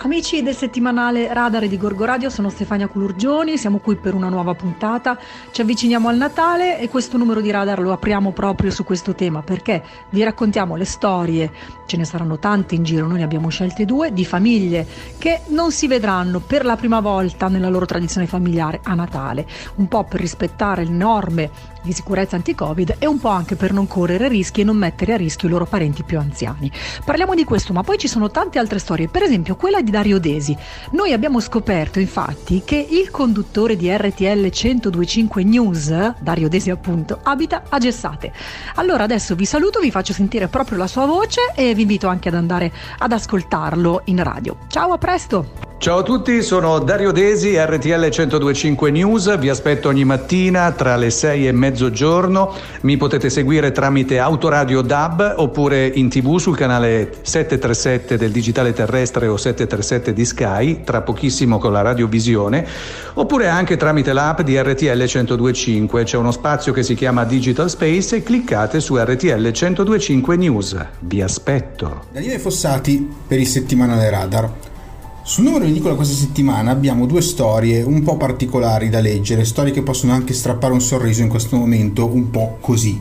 Amici del settimanale Radar di Gorgo Radio, sono Stefania Culurgioni, siamo qui per una nuova puntata, ci avviciniamo al Natale e questo numero di Radar lo apriamo proprio su questo tema perché vi raccontiamo le storie, ce ne saranno tante in giro, noi ne abbiamo scelte due, di famiglie che non si vedranno per la prima volta nella loro tradizione familiare a Natale, un po' per rispettare le norme di sicurezza anti-Covid e un po' anche per non correre rischi e non mettere a rischio i loro parenti più anziani. Parliamo di questo, ma poi ci sono tante altre storie, per esempio quella di Dario Desi. Noi abbiamo scoperto infatti che il conduttore di RTL 1025 News, Dario Desi appunto, abita a Gessate. Allora adesso vi saluto, vi faccio sentire proprio la sua voce e vi invito anche ad andare ad ascoltarlo in radio. Ciao, a presto! Ciao a tutti, sono Dario Desi, RTL 1025 News, vi aspetto ogni mattina tra le 6 e mezzogiorno, mi potete seguire tramite Autoradio DAB oppure in tv sul canale 737 del digitale terrestre o 737 di Sky, tra pochissimo con la radiovisione, oppure anche tramite l'app di RTL 1025, c'è uno spazio che si chiama Digital Space e cliccate su RTL 1025 News, vi aspetto. Daniele Fossati per il settimanale Radar. Sul numero edicola questa settimana abbiamo due storie un po' particolari da leggere, storie che possono anche strappare un sorriso in questo momento un po' così.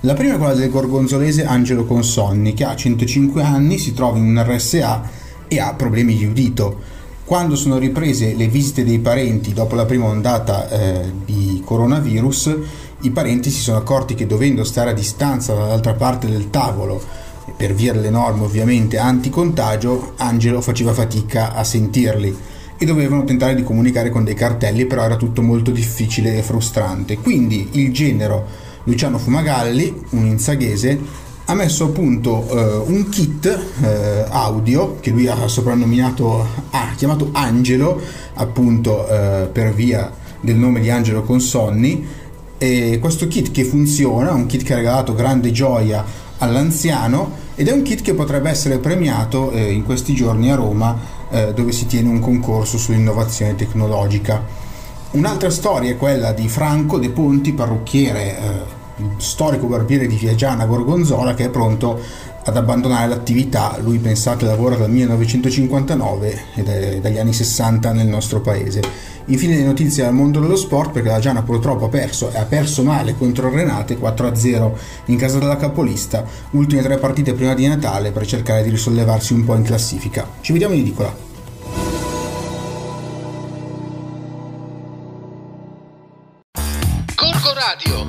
La prima è quella del gorgonzolese Angelo Consonni, che ha 105 anni, si trova in un RSA e ha problemi di udito. Quando sono riprese le visite dei parenti dopo la prima ondata eh, di coronavirus, i parenti si sono accorti che dovendo stare a distanza dall'altra parte del tavolo per via delle norme ovviamente anticontagio, Angelo faceva fatica a sentirli e dovevano tentare di comunicare con dei cartelli, però era tutto molto difficile e frustrante. Quindi il genero Luciano Fumagalli, un insaghese, ha messo a punto uh, un kit uh, audio che lui ha soprannominato, ha chiamato Angelo, appunto uh, per via del nome di Angelo Consonni. E questo kit che funziona, un kit che ha regalato grande gioia all'anziano ed è un kit che potrebbe essere premiato eh, in questi giorni a Roma eh, dove si tiene un concorso sull'innovazione tecnologica. Un'altra storia è quella di Franco De Ponti, parrucchiere, eh, storico barbiere di Viaggiana Gorgonzola che è pronto ad abbandonare l'attività. Lui pensate lavora dal 1959 ed è dagli anni 60 nel nostro paese. Infine le notizie dal mondo dello sport perché la Giana purtroppo ha perso e ha perso male contro il Renate 4-0 in casa della capolista, ultime tre partite prima di Natale per cercare di risollevarsi un po' in classifica. Ci vediamo in edicola. Corco Radio,